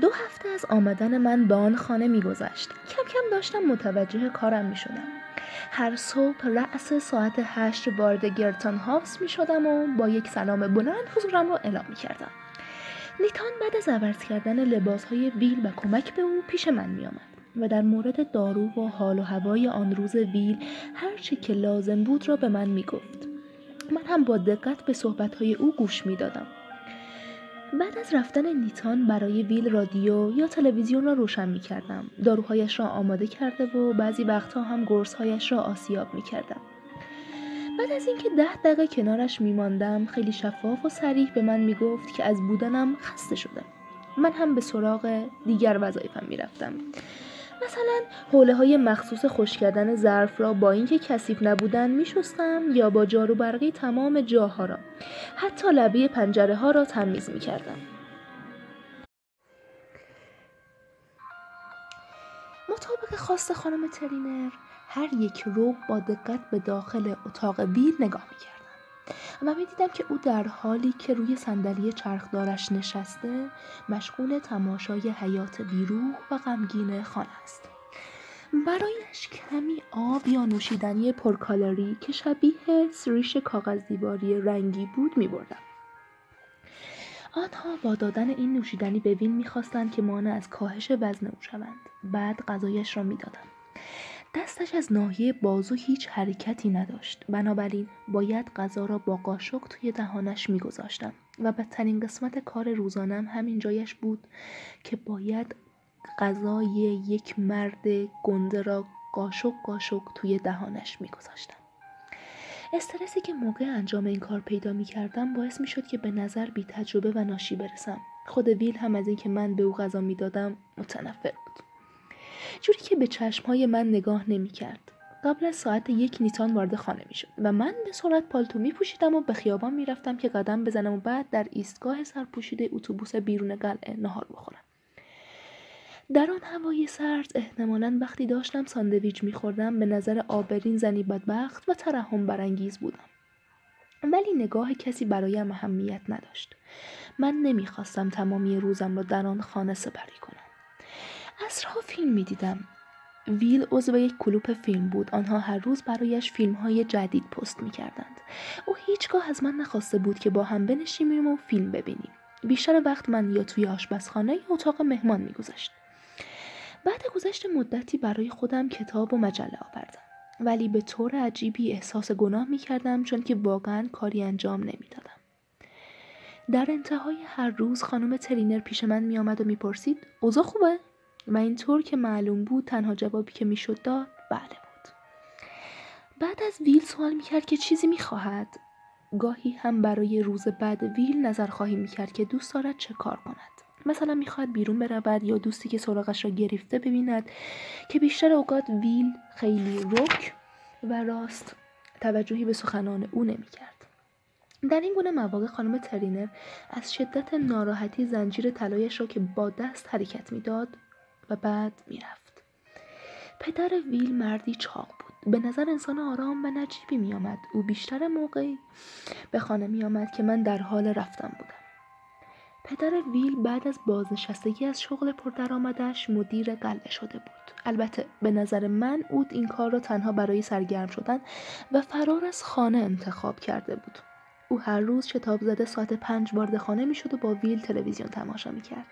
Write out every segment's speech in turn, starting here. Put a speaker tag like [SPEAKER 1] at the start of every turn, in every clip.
[SPEAKER 1] دو هفته از آمدن من به آن خانه میگذشت کم کم داشتم متوجه کارم می شدم. هر صبح رأس ساعت هشت وارد گرتان هاوس می شدم و با یک سلام بلند حضورم را اعلام می کردم. نیتان بعد از عوض کردن لباس های ویل و کمک به او پیش من می آمد. و در مورد دارو و حال و هوای آن روز ویل هر چه که لازم بود را به من می گفت. من هم با دقت به صحبتهای او گوش می دادم. بعد از رفتن نیتان برای ویل رادیو یا تلویزیون را روشن می کردم. داروهایش را آماده کرده و بعضی وقتها هم گرسهایش را آسیاب می کردم. بعد از اینکه ده دقیقه کنارش می ماندم خیلی شفاف و سریح به من می گفت که از بودنم خسته شدم. من هم به سراغ دیگر وظایفم می رفتم. مثلا حوله های مخصوص خوش کردن ظرف را با اینکه کثیف نبودن می شستم یا با جارو برقی تمام جاها را حتی لبه پنجره ها را تمیز می کردم. مطابق خواست خانم ترینر هر یک رو با دقت به داخل اتاق ویل نگاه می کردم و می دیدم که او در حالی که روی صندلی چرخدارش نشسته مشغول تماشای حیات بیروح و غمگین خانه است. برایش کمی آب یا نوشیدنی پرکالری که شبیه سریش کاغذ دیواری رنگی بود می بردم. آنها با دادن این نوشیدنی به وین می‌خواستند که مانع از کاهش وزن او شوند. بعد غذایش را می‌دادم. دستش از ناحیه بازو هیچ حرکتی نداشت بنابراین باید غذا را با قاشق توی دهانش میگذاشتم و بدترین قسمت کار روزانم همین جایش بود که باید غذای یک مرد گنده را قاشق قاشق توی دهانش میگذاشتم استرسی که موقع انجام این کار پیدا می کردم باعث می شد که به نظر بی تجربه و ناشی برسم. خود ویل هم از اینکه من به او غذا می دادم متنفر بود. جوری که به چشمهای من نگاه نمی کرد. قبل از ساعت یک نیتان وارد خانه می شد و من به سرعت پالتو می پوشیدم و به خیابان می رفتم که قدم بزنم و بعد در ایستگاه سرپوشیده اتوبوس بیرون قلعه نهار بخورم. در آن هوای سرد احتمالا وقتی داشتم ساندویچ میخوردم به نظر آبرین زنی بدبخت و ترحم برانگیز بودم ولی نگاه کسی برایم اهمیت نداشت من نمی‌خواستم تمامی روزم را در آن خانه سپری کنم اصرها فیلم می‌دیدم. ویل عضو یک کلوپ فیلم بود. آنها هر روز برایش فیلم های جدید پست می‌کردند. او هیچگاه از من نخواسته بود که با هم بنشینیم و فیلم ببینیم. بیشتر وقت من یا توی آشپزخانه یا اتاق مهمان میگذشت بعد گذشت مدتی برای خودم کتاب و مجله آوردم. ولی به طور عجیبی احساس گناه می کردم چون که واقعا کاری انجام نمی‌دادم. در انتهای هر روز خانم ترینر پیش من می آمد و می پرسید اوضاع خوبه؟ و اینطور که معلوم بود تنها جوابی که می‌شد داد بله بود. بعد از ویل سوال می کرد که چیزی می خواهد. گاهی هم برای روز بعد ویل نظر خواهی می کرد که دوست دارد چه کار کند. مثلا می‌خواد بیرون برود یا دوستی که سراغش را گرفته ببیند که بیشتر اوقات ویل خیلی رک و راست توجهی به سخنان او نمی‌کرد در این گونه مواقع خانم ترینر از شدت ناراحتی زنجیر طلایش را که با دست حرکت می‌داد و بعد می‌رفت. پدر ویل مردی چاق بود. به نظر انسان آرام و نجیبی میآمد. او بیشتر موقعی به خانه میآمد که من در حال رفتن بودم. پدر ویل بعد از بازنشستگی از شغل پردرآمدش مدیر قلعه شده بود. البته به نظر من اود این کار را تنها برای سرگرم شدن و فرار از خانه انتخاب کرده بود. او هر روز شتاب زده ساعت پنج وارد خانه می‌شد و با ویل تلویزیون تماشا می‌کرد.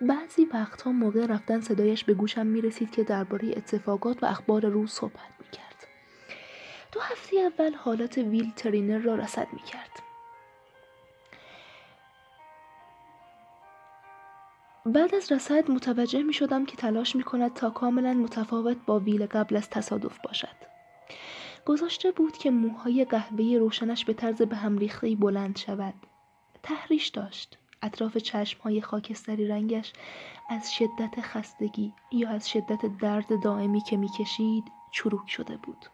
[SPEAKER 1] بعضی وقتها موقع رفتن صدایش به گوشم می رسید که درباره اتفاقات و اخبار روز صحبت می کرد. دو هفته اول حالت ویل ترینر را رسد می کرد. بعد از رسد متوجه می شدم که تلاش می کند تا کاملا متفاوت با ویل قبل از تصادف باشد. گذاشته بود که موهای قهوه‌ای روشنش به طرز به هم ریخته بلند شود. تحریش داشت. اطراف چشم های خاکستری رنگش از شدت خستگی یا از شدت درد دائمی که می‌کشید چروک شده بود.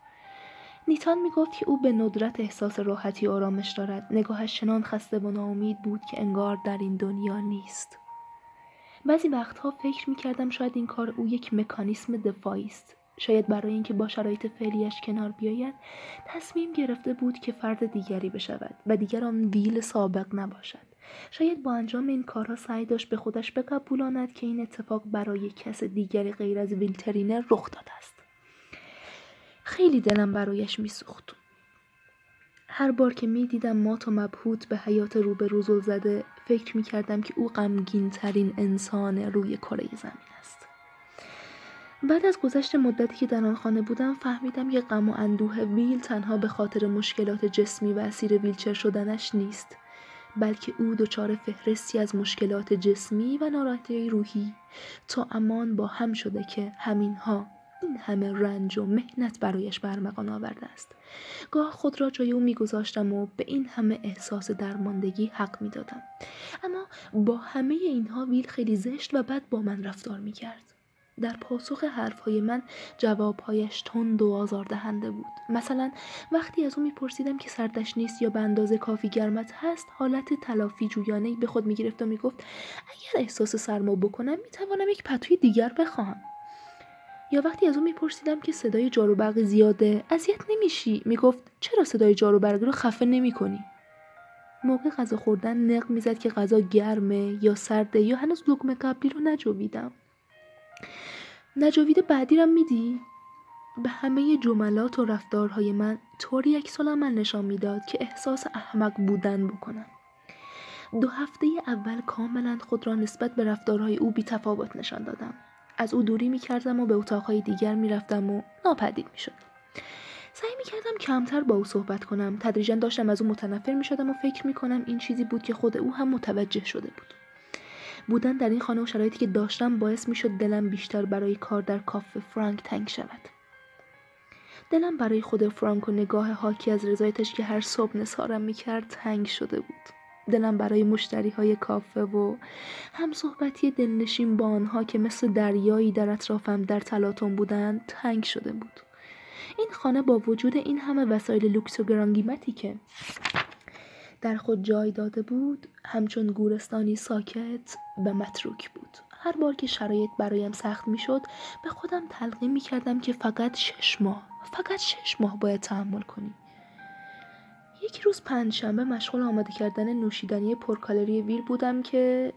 [SPEAKER 1] نیتان می گفت که او به ندرت احساس راحتی آرامش دارد. نگاهش چنان خسته و ناامید بود که انگار در این دنیا نیست. بعضی وقتها فکر می کردم شاید این کار او یک مکانیسم دفاعی است شاید برای اینکه با شرایط فعلیش کنار بیاید تصمیم گرفته بود که فرد دیگری بشود و دیگر آن ویل سابق نباشد شاید با انجام این کارها سعی داشت به خودش بقبولاند که این اتفاق برای کس دیگری غیر از ویلترینر رخ داده است. خیلی دلم برایش میسوخت. هر بار که می دیدم مات و مبهوت به حیات رو به روزل زده فکر می کردم که او غمگین ترین انسان روی کره زمین است. بعد از گذشت مدتی که در آن خانه بودم فهمیدم که غم و اندوه ویل تنها به خاطر مشکلات جسمی و اسیر ویلچر شدنش نیست. بلکه او دچار فهرستی از مشکلات جسمی و ناراحتی روحی. تا امان با هم شده که همینها این همه رنج و مهنت برایش برمغان آورده است. گاه خود را جای او میگذاشتم و به این همه احساس درماندگی حق می‌دادم. اما با همه اینها ویل خیلی زشت و بد با من رفتار می‌کرد. در پاسخ حرفهای من جوابهایش تند و آزاردهنده بود. مثلا وقتی از او میپرسیدم که سردش نیست یا به اندازه کافی گرمت هست حالت تلافی جویانه به خود می‌گرفت و می‌گفت اگر احساس سرما بکنم می‌توانم یک پتوی دیگر بخواهم. یا وقتی از او میپرسیدم که صدای جارو برق زیاده اذیت نمیشی؟ می‌گفت چرا صدای جارو برق رو خفه نمی‌کنی؟ موقع غذا خوردن نق می‌زد که غذا گرمه یا سرده یا هنوز لقمه قبلی رو نجویدم نجاوید بعدی رو میدی به همه جملات و رفتارهای من طوری یک من نشان می‌داد که احساس احمق بودن بکنم دو هفته اول کاملا خود را نسبت به رفتارهای او بی تفاوت نشان دادم از او دوری می کردم و به اتاقهای دیگر می رفتم و ناپدید می شدم. سعی می کردم کمتر با او صحبت کنم. تدریجا داشتم از او متنفر می شدم و فکر می کنم این چیزی بود که خود او هم متوجه شده بود. بودن در این خانه و شرایطی که داشتم باعث می شد دلم بیشتر برای کار در کافه فرانک تنگ شود. دلم برای خود فرانک و نگاه حاکی از رضایتش که هر صبح نسارم می کرد تنگ شده بود. دلم برای مشتری های کافه و هم صحبتی دلنشین با آنها که مثل دریایی در اطرافم در تلاطم بودند تنگ شده بود این خانه با وجود این همه وسایل لوکس و گرانگیمتی که در خود جای داده بود همچون گورستانی ساکت و متروک بود. هر بار که شرایط برایم سخت می‌شد به خودم تلقی می کردم که فقط شش ماه فقط شش ماه باید تحمل کنی. یک روز پنجشنبه مشغول آماده کردن نوشیدنی پرکالری ویل بودم که